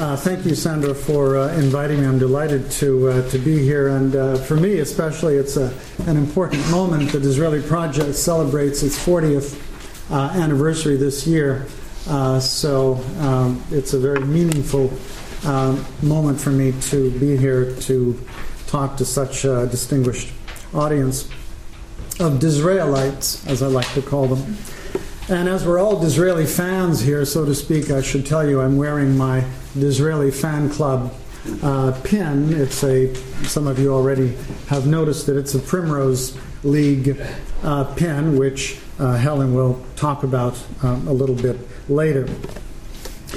Uh, thank you, Sandra, for uh, inviting me. I'm delighted to uh, to be here, and uh, for me especially, it's a, an important moment. The Disraeli Project celebrates its 40th uh, anniversary this year, uh, so um, it's a very meaningful um, moment for me to be here to talk to such a distinguished audience of Disraelites, as I like to call them. And as we're all Disraeli fans here, so to speak, I should tell you I'm wearing my Disraeli fan club uh, pin. It's a, some of you already have noticed that it's a Primrose League uh, pin, which uh, Helen will talk about um, a little bit later.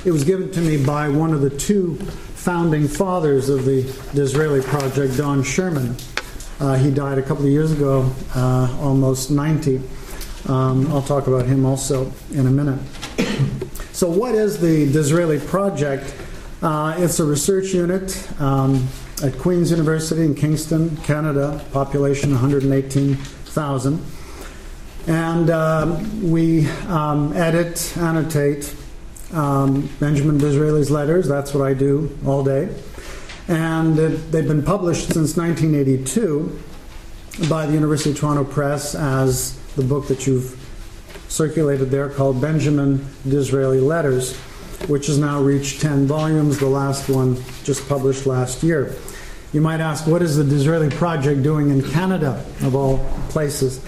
It was given to me by one of the two founding fathers of the Disraeli Project, Don Schurman. Uh, he died a couple of years ago, uh, almost 90. Um, I'll talk about him also in a minute. so, what is the Disraeli Project? Uh, it's a research unit um, at Queen's University in Kingston, Canada, population 118,000. And um, we um, edit, annotate um, Benjamin Disraeli's letters. That's what I do all day. And they've been published since 1982 by the University of Toronto Press as the book that you've circulated there called Benjamin Disraeli Letters, which has now reached 10 volumes, the last one just published last year. You might ask, what is the Disraeli Project doing in Canada, of all places?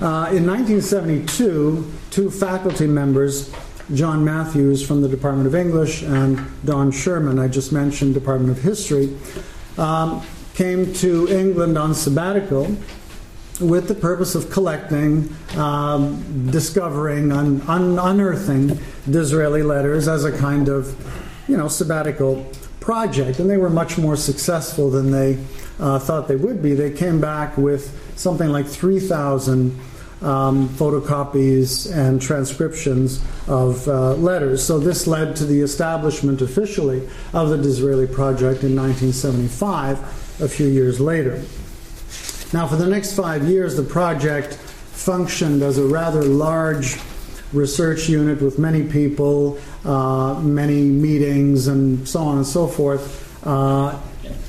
Uh, in 1972, two faculty members, John Matthews from the Department of English and Don Schurman, I just mentioned Department of History, um, came to England on sabbatical with the purpose of collecting, um, discovering, un- un- unearthing Disraeli letters as a kind of, you know, sabbatical project. And they were much more successful than they uh, thought they would be. They came back with something like 3,000 um, photocopies and transcriptions of uh, letters. So this led to the establishment officially of the Disraeli Project in 1975, a few years later. Now, for the next five years, the project functioned as a rather large research unit with many people, uh, many meetings, and so on and so forth, uh,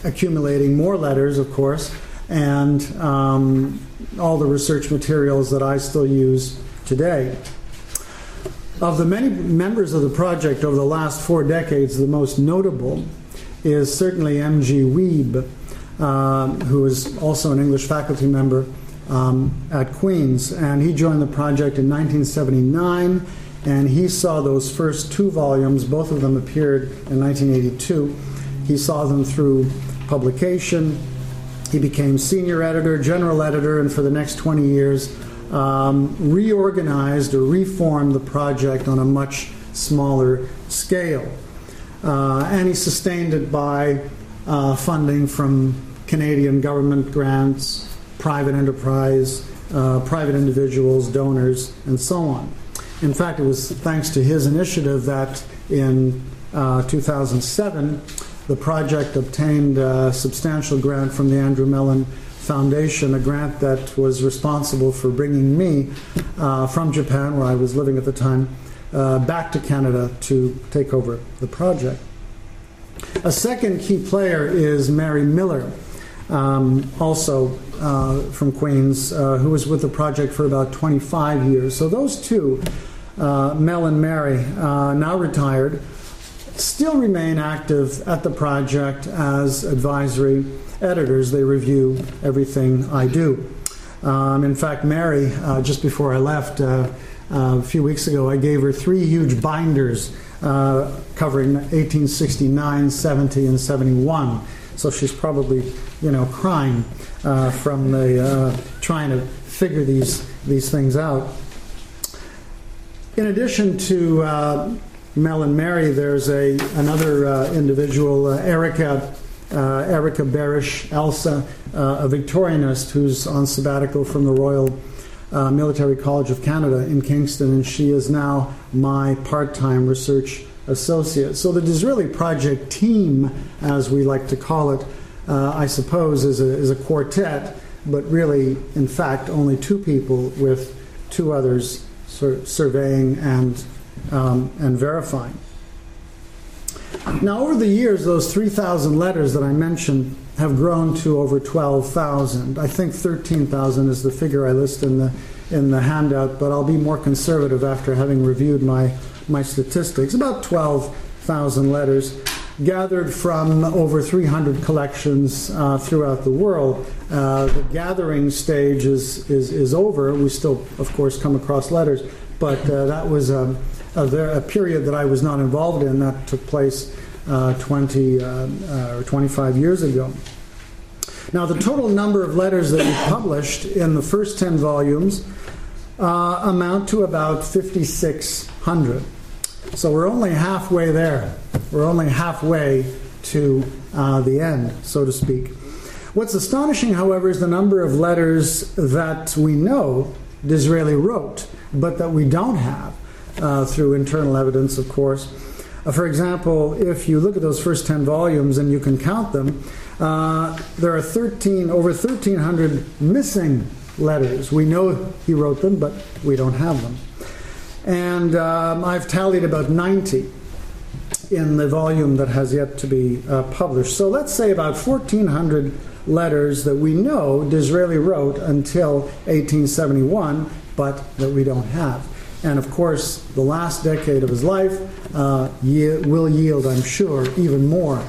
accumulating more letters, of course, and um, all the research materials that I still use today. Of the many members of the project over the last four decades, the most notable is certainly M.G. Wiebe, um, who is also an English faculty member um, at Queen's. And he joined the project in 1979, and he saw those first two volumes, both of them appeared in 1982. He saw them through publication. He became senior editor, general editor, and for the next 20 years, um, reorganized or reformed the project on a much smaller scale. Uh, and he sustained it by uh, funding from Canadian government grants, private enterprise, uh, private individuals, donors, and so on. In fact, it was thanks to his initiative that in uh, 2007, the project obtained a substantial grant from the Andrew Mellon Foundation, a grant that was responsible for bringing me uh, from Japan, where I was living at the time, uh, back to Canada to take over the project. A second key player is Mary Millar, um, also uh, from Queens, uh, who was with the project for about 25 years. So those two, uh, Mel and Mary, uh, now retired, still remain active at the project as advisory editors. They review everything I do. Um, in fact, Mary, uh, just before I left a few weeks ago, I gave her three huge binders covering 1869, 70, and 71 so she's probably, you know, crying uh, from the uh, trying to figure these these things out. In addition to uh, Mel and Mary, there's a another uh, individual, uh, Erica. Uh, Erica Barish Elsa, a Victorianist who's on sabbatical from the Royal Military College of Canada in Kingston, and she is now my part time research associate. So the Disraeli Project team, as we like to call it, uh, I suppose, is a, is a quartet, but really, in fact, only two people with two others sur- surveying and, um, and verifying. Now, over the years, those 3,000 letters that I mentioned have grown to over 12,000. I think 13,000 is the figure I list in the in the handout, but I'll be more conservative after having reviewed my my statistics. About 12,000 letters gathered from over 300 collections uh, throughout the world. Uh, the gathering stage is, is, is over. We still, of course, come across letters, but uh, that was um, a, a, period that I was not involved in. That took place uh, 20 uh, uh, or 25 years ago. Now, the total number of letters that we published in the first 10 volumes amount to about 5,600. So we're only halfway there. We're only halfway to uh, the end, so to speak. What's astonishing, however, is the number of letters that we know Disraeli wrote, but that we don't have uh, through internal evidence, of course. Uh, for example, if you look at those first 10 volumes and you can count them, uh, there are 13, over 1,300 missing letters. We know he wrote them, but we don't have them. And um, I've tallied about 90 in the volume that has yet to be uh, published. So let's say about 1,400 letters that we know Disraeli wrote until 1871, but that we don't have. And of course, the last decade of his life uh, ye- will yield, I'm sure, even more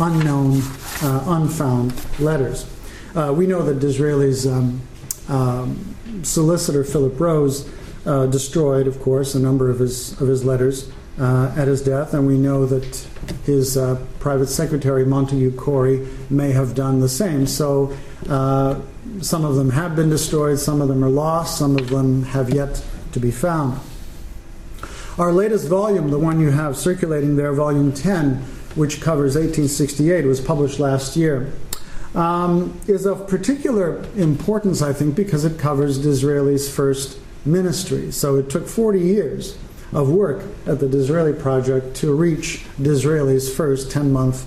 unknown, uh, unfound letters. Uh, we know that Disraeli's um, um, solicitor, Philip Rose, uh, destroyed, of course, a number of his, of his letters uh, at his death, and we know that his uh, private secretary, Montague Corry, may have done the same. So uh, some of them have been destroyed, some of them are lost, some of them have yet to be found. Our latest volume, the one you have circulating there, volume 10, which covers 1868, was published last year. Um, is of particular importance, I think, because it covers Disraeli's first ministry. So it took 40 years of work at the Disraeli Project to reach Disraeli's first 10 month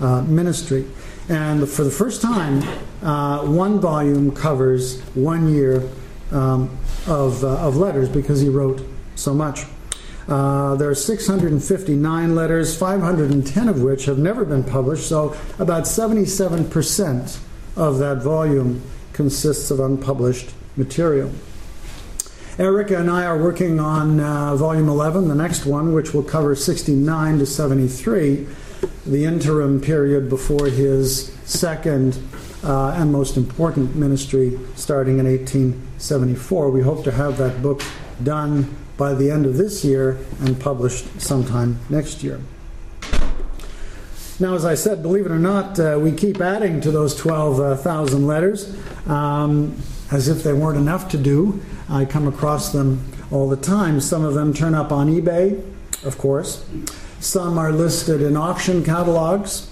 uh, ministry. And for the first time, uh, one volume covers one year um, of, uh, of letters because he wrote so much. Uh, there are 659 letters, 510 of which have never been published, so about 77% of that volume consists of unpublished material. Erica and I are working on uh, volume 11, the next one, which will cover 69 to 73, the interim period before his second uh, and most important ministry starting in 1874. We hope to have that book done by the end of this year and published sometime next year. Now, as I said, believe it or not, uh, we keep adding to those 12,000 uh, letters um, as if they weren't enough to do. I come across them all the time. Some of them turn up on eBay, of course. Some are listed in auction catalogs.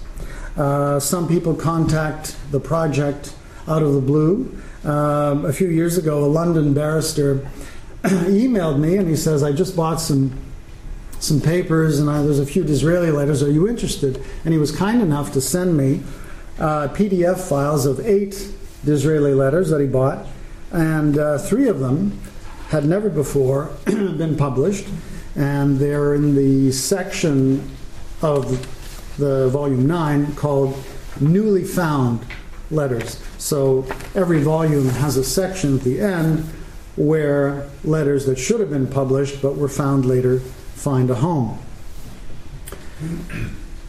Uh, some people contact the project out of the blue. Uh, a few years ago, a London barrister emailed me and he says, I just bought some some papers and I, there's a few Disraeli letters. Are you interested? And he was kind enough to send me uh, PDF files of eight Disraeli letters that he bought and uh, three of them had never before been published, and they're in the section of the volume 9 called Newly Found Letters. So every volume has a section at the end where letters that should have been published but were found later find a home.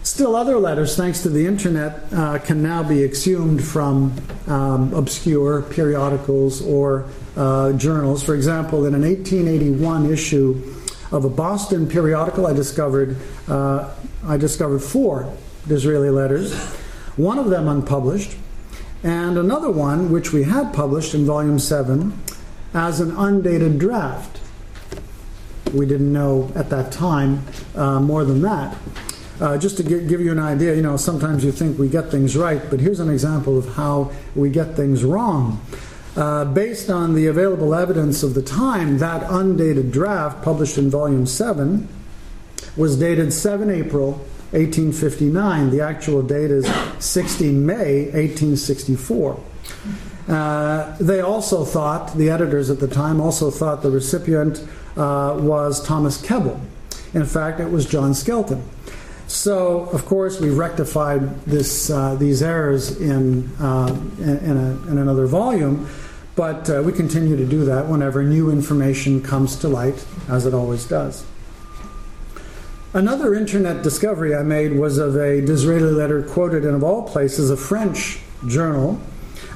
Still, other letters, thanks to the internet, uh, can now be exhumed from um, obscure periodicals or uh, journals. For example, in an 1881 issue of a Boston periodical, I discovered uh, I discovered four Disraeli letters, one of them unpublished, and another one which we had published in volume seven as an undated draft. We didn't know at that time uh, more than that. Uh, just to give, give you an idea, you know, sometimes you think we get things right, but here's an example of how we get things wrong. Uh, based on the available evidence of the time, that undated draft, published in Volume 7, was dated 7 April 1859. The actual date is 16 May 1864. Uh, they also thought, the editors at the time also thought the recipient uh, was Thomas Keble. In fact, it was John Skelton. So, of course, we rectified this, uh, these errors in, uh, in, a, in, another volume, but uh, we continue to do that whenever new information comes to light, as it always does. Another internet discovery I made was of a Disraeli letter quoted in, of all places, a French journal,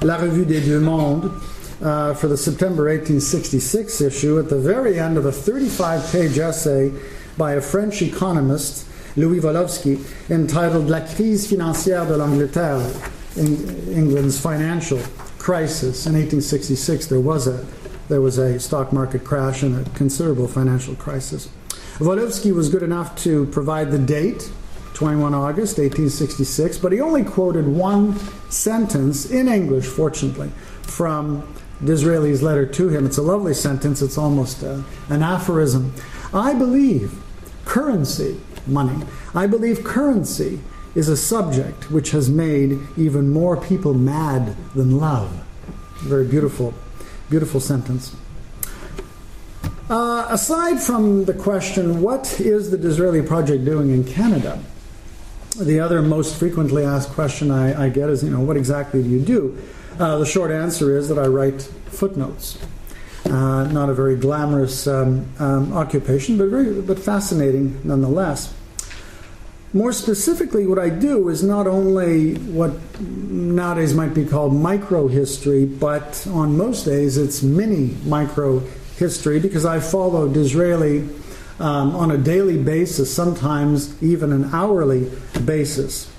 La Revue des Deux Mondes, uh, for the September 1866 issue, at the very end of a 35 page essay by a French economist Louis Wolowski, entitled La crise financière de l'Angleterre, England's financial crisis. In 1866, there was a there was a stock market crash and a considerable financial crisis. Wolowski was good enough to provide the date, 21 August 1866, but he only quoted one sentence in English, fortunately, from Disraeli's letter to him. It's a lovely sentence, it's almost a, uh, an aphorism. I believe currency money. I believe currency is a subject which has made even more people mad than love. Very beautiful, beautiful sentence. Uh, aside from the question, what is the Disraeli Project doing in Canada? The other most frequently asked question I, I get is, you know, what exactly do you do? Uh, the short answer is that I write footnotes. Uh, not a very glamorous um, um, occupation, but very but fascinating nonetheless. More specifically, what I do is not only what nowadays might be called micro history, but on most days it's mini micro history because I follow Disraeli um, on a daily basis, sometimes even an hourly basis.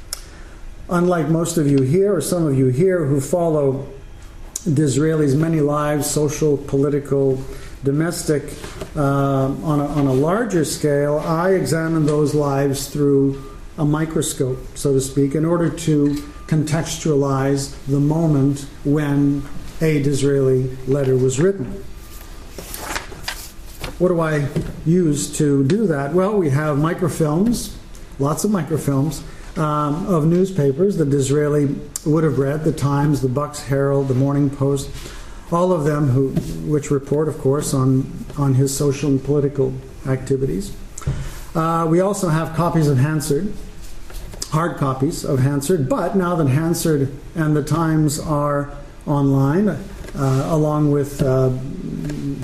Unlike most of you here, or some of you here who follow Disraeli's many lives, social, political, domestic, uh, on, a, on a larger scale, I examine those lives through a microscope, so to speak, in order to contextualize the moment when a Disraeli letter was written. What do I use to do that? Well, we have microfilms, lots of microfilms um, of newspapers that Disraeli would have read the Times, the Bucks Herald, the Morning Post, all of them who, which report, of course, on, on his social and political activities. Uh, we also have copies of Hansard, hard copies of Hansard, but now that Hansard and the Times are online, uh, along with uh,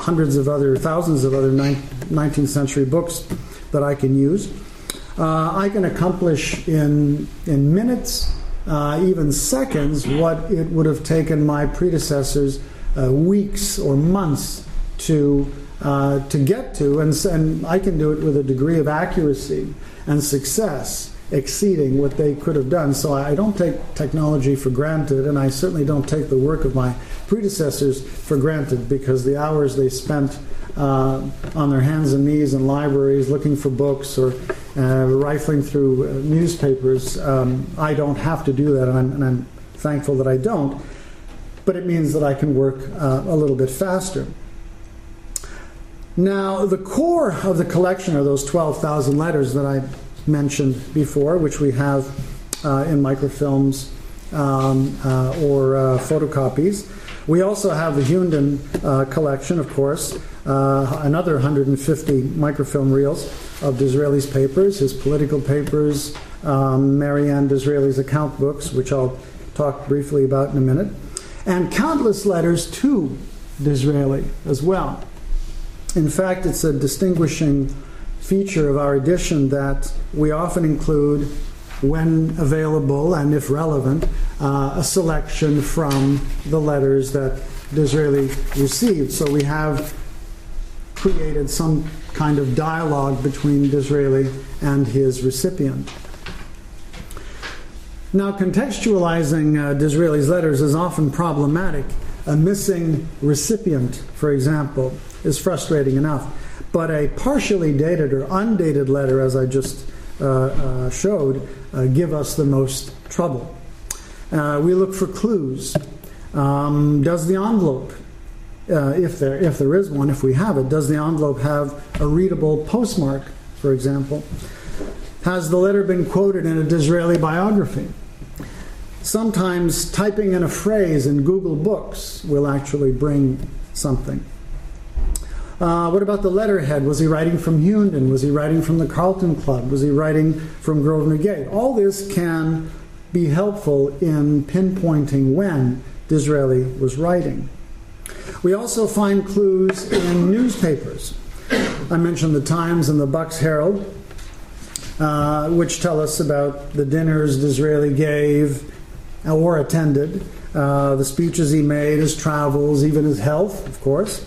hundreds of other, thousands of other 19th century books that I can use, uh, I can accomplish in, in minutes, uh, even seconds, what it would have taken my predecessors uh, weeks or months to, uh, to get to. And, and I can do it with a degree of accuracy and success exceeding what they could have done. So I don't take technology for granted, and I certainly don't take the work of my predecessors for granted because the hours they spent uh, on their hands and knees in libraries looking for books or uh, rifling through uh, newspapers. Um, I don't have to do that, and I'm, and I'm, thankful that I don't. But it means that I can work uh, a little bit faster. Now, the core of the collection are those 12,000 letters that I mentioned before, which we have uh, in microfilms um, uh, or uh, photocopies. We also have the Hughenden uh, collection, of course, uh, another 150 microfilm reels of Disraeli's papers, his political papers, um, Mary Anne Disraeli's account books, which I'll talk briefly about in a minute, and countless letters to Disraeli as well. In fact, it's a distinguishing feature of our edition that we often include, when available and if relevant, uh, a selection from the letters that Disraeli received. So we have created some kind of dialogue between Disraeli and his recipient. Now, contextualizing uh, Disraeli's letters is often problematic. A missing recipient, for example, is frustrating enough. But a partially dated or undated letter, as I just uh, uh, showed, uh, give us the most trouble. Uh, we look for clues. Um, does the envelope uh, if there if there is one, if we have it, does the envelope have a readable postmark, for example? Has the letter been quoted in a Disraeli biography? Sometimes typing in a phrase in Google Books will actually bring something. Uh, what about the letterhead? Was he writing from Hughenden? Was he writing from the Carlton Club? Was he writing from Grosvenor Gate? All this can be helpful in pinpointing when Disraeli was writing. We also find clues in newspapers. I mentioned the Times and the Bucks Herald, uh, which tell us about the dinners Disraeli gave or attended, uh, the speeches he made, his travels, even his health, of course.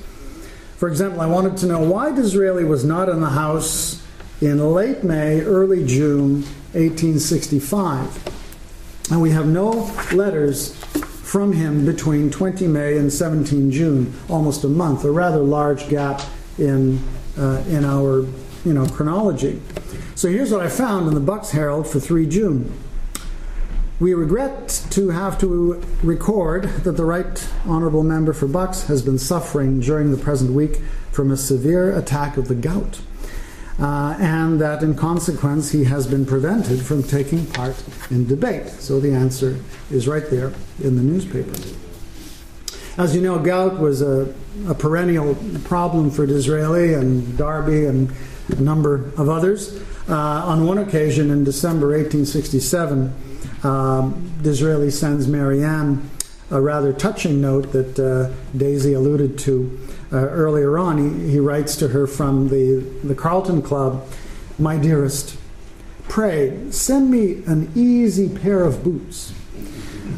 For example, I wanted to know why Disraeli was not in the House in late May, early June 1865. And we have no letters from him between 20 May and 17 June, almost a month, a rather large gap in, uh, in our you know, chronology. So here's what I found in the Bucks Herald for 3 June. We regret to have to record that the Right Honourable Member for Bucks has been suffering during the present week from a severe attack of the gout, uh, and that in consequence he has been prevented from taking part in debate. So the answer is right there in the newspaper. As you know, gout was a, a perennial problem for Disraeli and Derby and a number of others. Uh, on one occasion in December 1867, um, Disraeli sends Mary Anne a rather touching note that uh, Daisy alluded to uh, earlier on. He, he writes to her from the, the Carlton Club My dearest, pray send me an easy pair of boots.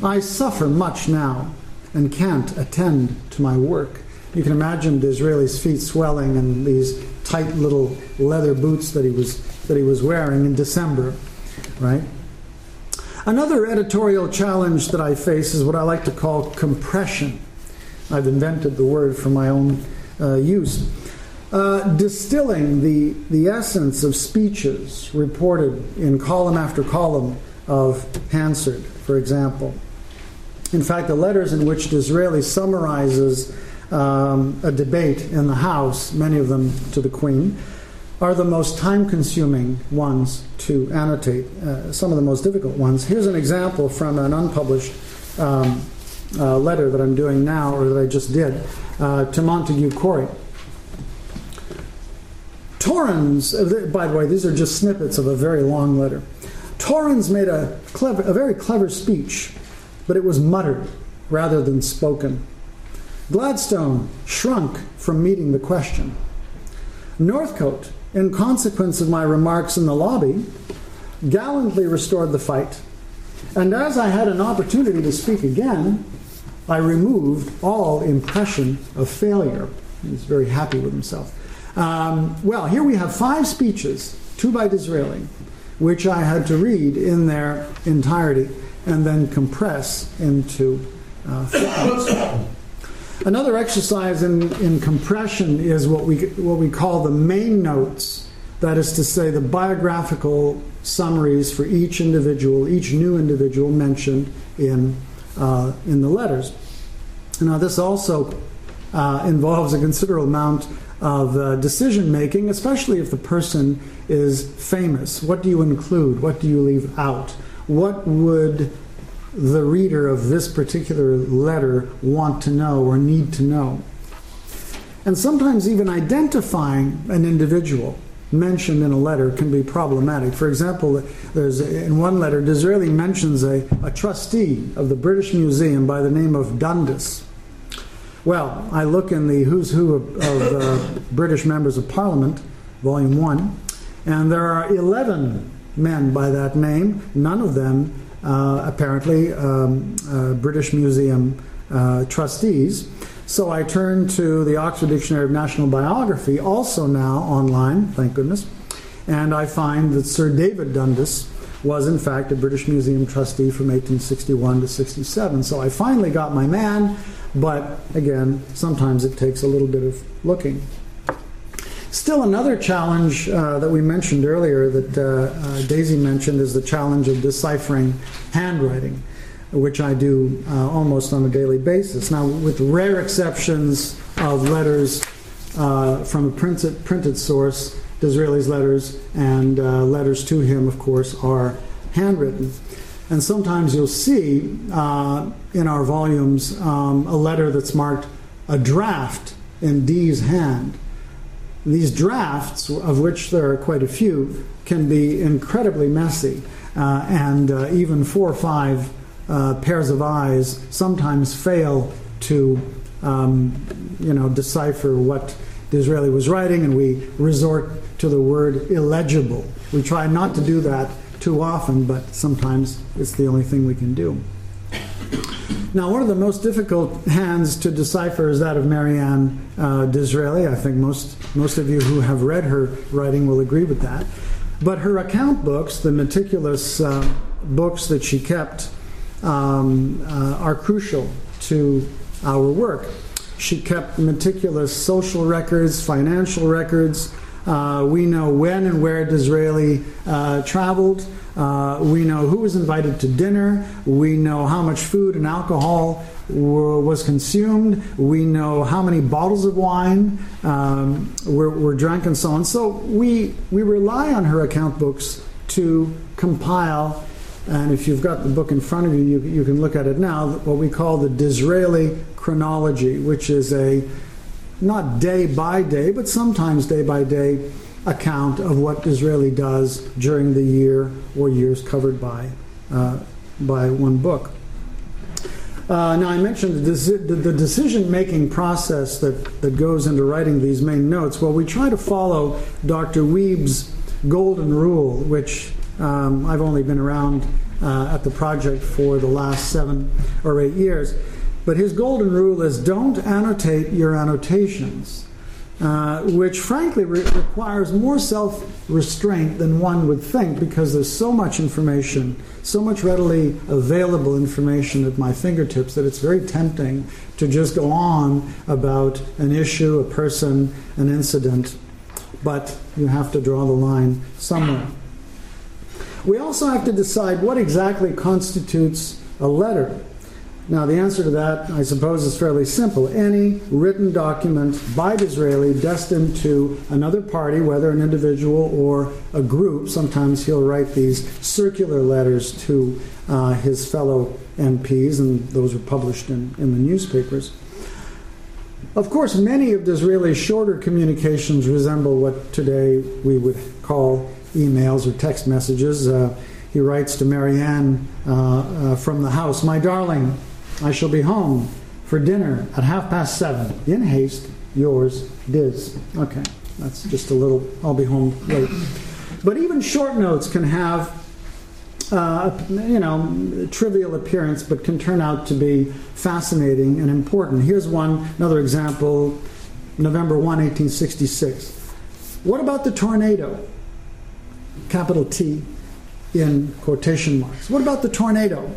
I suffer much now and can't attend to my work. You can imagine Disraeli's feet swelling and these tight little leather boots that he was that he was wearing in December, right? Another editorial challenge that I face is what I like to call compression. I've invented the word for my own uh, use. Uh, distilling the, the essence of speeches reported in column after column of Hansard, for example. In fact, the letters in which Disraeli summarizes um, a debate in the House, many of them to the Queen, are the most time consuming ones to annotate, uh, some of the most difficult ones. Here's an example from an unpublished um, uh, letter that I'm doing now, or that I just did, uh, to Montague Corry. Torrens, uh, by the way, these are just snippets of a very long letter. Torrens made a, clever, a very clever speech, but it was muttered rather than spoken. Gladstone shrunk from meeting the question. Northcote in consequence of my remarks in the lobby, gallantly restored the fight. And as I had an opportunity to speak again, I removed all impression of failure. He's very happy with himself. Um, well, here we have five speeches, two by Disraeli, which I had to read in their entirety and then compress into uh, footnotes. Another exercise in, in compression is what we, what we call the main notes. That is to say, the biographical summaries for each individual, each new individual mentioned in, uh, in the letters. Now, this also uh, involves a considerable amount of uh, decision making, especially if the person is famous. What do you include? What do you leave out? What would the reader of this particular letter want to know or need to know. And sometimes even identifying an individual mentioned in a letter can be problematic. For example, there's in one letter, Disraeli mentions a, a trustee of the British Museum by the name of Dundas. Well, I look in the who's who of, of uh, British members of Parliament, Volume 1, and there are 11 men by that name, none of them apparently um, uh, British Museum uh, trustees. So I turned to the Oxford Dictionary of National Biography, also now online, thank goodness, and I find that Sir David Dundas was in fact a British Museum trustee from 1861 to 67. So I finally got my man, but again, sometimes it takes a little bit of looking. Still, another challenge uh, that we mentioned earlier that uh, uh, Daisy mentioned is the challenge of deciphering handwriting, which I do uh, almost on a daily basis. Now, with rare exceptions of letters uh, from a printed, printed source, Disraeli's letters and uh, letters to him, of course, are handwritten. And sometimes you'll see in our volumes um, a letter that's marked a draft in D's hand these drafts, of which there are quite a few, can be incredibly messy, uh, and uh, even four or five uh, pairs of eyes sometimes fail to, um, you know, decipher what Disraeli was writing, and we resort to the word illegible. We try not to do that too often, but sometimes it's the only thing we can do. Now, one of the most difficult hands to decipher is that of Mary Anne uh, Disraeli. I think most, most of you who have read her writing will agree with that. But her account books, the meticulous uh, books that she kept, um, uh, are crucial to our work. She kept meticulous social records, financial records. Uh, we know when and where Disraeli uh, traveled. Uh, we know who was invited to dinner. We know how much food and alcohol were, was consumed. We know how many bottles of wine um, were, were drank and so on. So we, we rely on her account books to compile and if you've got the book in front of you, you, you can look at it now, what we call the Disraeli chronology, which is a not day by day, but sometimes day by day account of what Israeli does during the year or years covered by, uh, by one book. Uh, now, I mentioned the, decision making process that, that goes into writing these main notes. Well, we try to follow Dr. Wiebe's golden rule, which um, I've only been around uh, at the project for the last seven or eight years. But his golden rule is don't annotate your annotations, uh, which frankly re- requires more self restraint than one would think because there's so much information, so much readily available information at my fingertips that it's very tempting to just go on about an issue, a person, an incident. But you have to draw the line somewhere. We also have to decide what exactly constitutes a letter. Now, the answer to that, I suppose, is fairly simple. Any written document by Disraeli destined to another party, whether an individual or a group, sometimes he'll write these circular letters to uh, his fellow MPs, and those were published in, in the newspapers. Of course, many of Disraeli's shorter communications resemble what today we would call emails or text messages. Uh, he writes to Mary Anne uh, uh, from the house My darling, I shall be home for dinner at half past seven. In haste, yours, Diz. Okay, that's just a little, I'll be home late. But even short notes can have uh, you know, trivial appearance, but can turn out to be fascinating and important. Here's one, another example, November 1, 1866. What about the tornado? capital T in quotation marks. What about the tornado?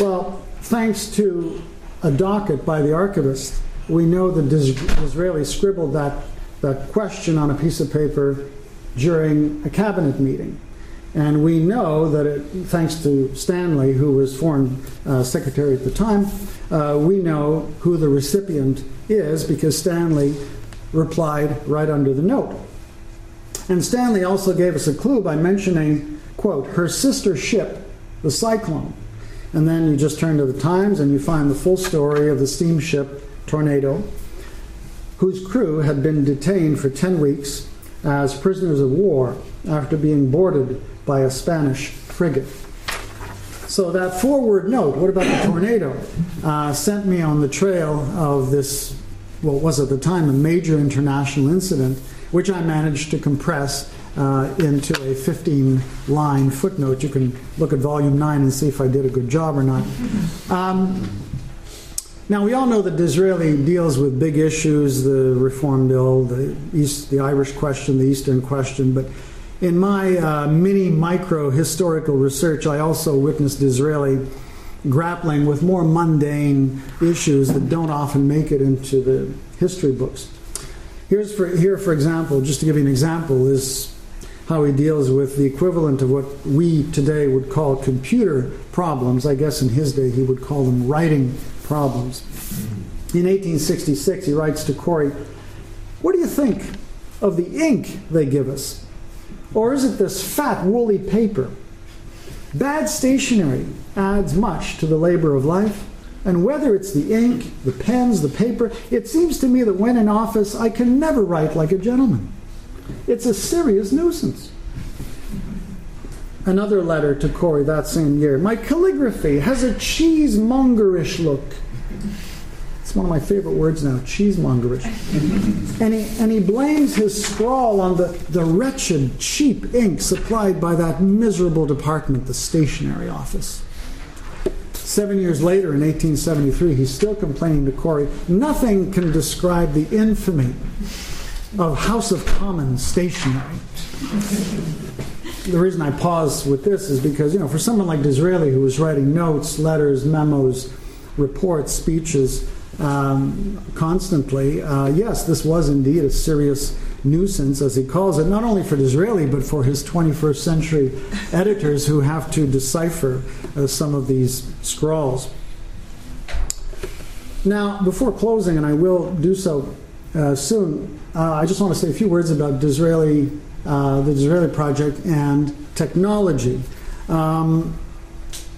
Well, thanks to a docket by the archivist, we know that Disraeli scribbled that, that question on a piece of paper during a cabinet meeting. And we know that, it, thanks to Stanley, who was Foreign uh, Secretary at the time, uh, we know who the recipient is because Stanley replied right under the note. And Stanley also gave us a clue by mentioning, quote, her sister ship, the Cyclone. And then you just turn to the Times and you find the full story of the steamship Tornado, whose crew had been detained for 10 weeks as prisoners of war after being boarded by a Spanish frigate. So that forward note, what about the tornado, uh, sent me on the trail of this, what was at the time a major international incident which I managed to compress uh, into a 15 line footnote. You can look at volume 9 and see if I did a good job or not. Um, now, we all know that Disraeli deals with big issues the Reform Bill, the, East, the Irish question, the Eastern question, but in my uh, mini micro historical research, I also witnessed Disraeli grappling with more mundane issues that don't often make it into the history books. Here's for, here, for example, just to give you an example, is how he deals with the equivalent of what we today would call computer problems. I guess in his day he would call them writing problems. In 1866, he writes to Corry, What do you think of the ink they give us? Or is it this fat, woolly paper? Bad stationery adds much to the labor of life. And whether it's the ink, the pens, the paper, it seems to me that when in office, I can never write like a gentleman. It's a serious nuisance. Another letter to Corry that same year. My calligraphy has a cheesemongerish look. It's one of my favorite words now, cheesemongerish. and, he, and he blames his scrawl on the, the wretched, cheap ink supplied by that miserable department, the stationery office. Seven years later, in 1873, he's still complaining to Corry Nothing can describe the infamy of House of Commons stationery. the reason I pause with this is because, you know, for someone like Disraeli, who was writing notes, letters, memos, reports, speeches um, constantly, uh, yes, this was indeed a serious nuisance, as he calls it, not only for Disraeli, but for his 21st century editors who have to decipher uh, some of these scrawls. Now, before closing, and I will do so uh, soon, uh, I just want to say a few words about Disraeli, uh, the Disraeli project and technology. Um,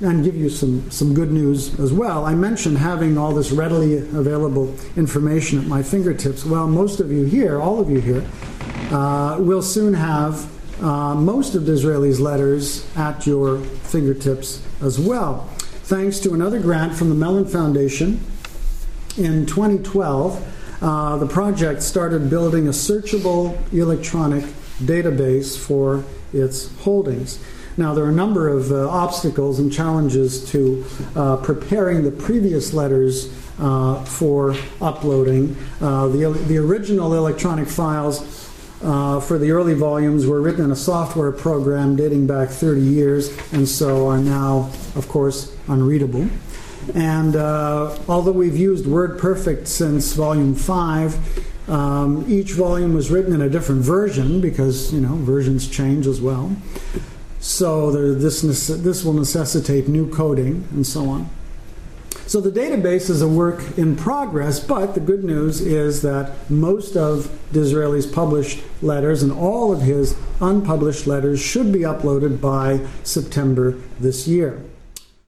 and give you some, some good news as well. I mentioned having all this readily available information at my fingertips. Well, most of you here, all of you here, uh, will soon have uh, most of Disraeli's letters at your fingertips as well. Thanks to another grant from the Mellon Foundation in 2012, uh, the project started building a searchable electronic database for its holdings. Now, there are a number of uh, obstacles and challenges to uh, preparing the previous letters uh, for uploading. Uh, the, the original electronic files uh, for the early volumes were written in a software program dating back 30 years and so are now, of course, unreadable. And uh, although we've used WordPerfect since volume 5, um, each volume was written in a different version because, you know, versions change as well. So there, this, this will necessitate new coding and so on. So the database is a work in progress, but the good news is that most of Disraeli's published letters and all of his unpublished letters should be uploaded by September this year.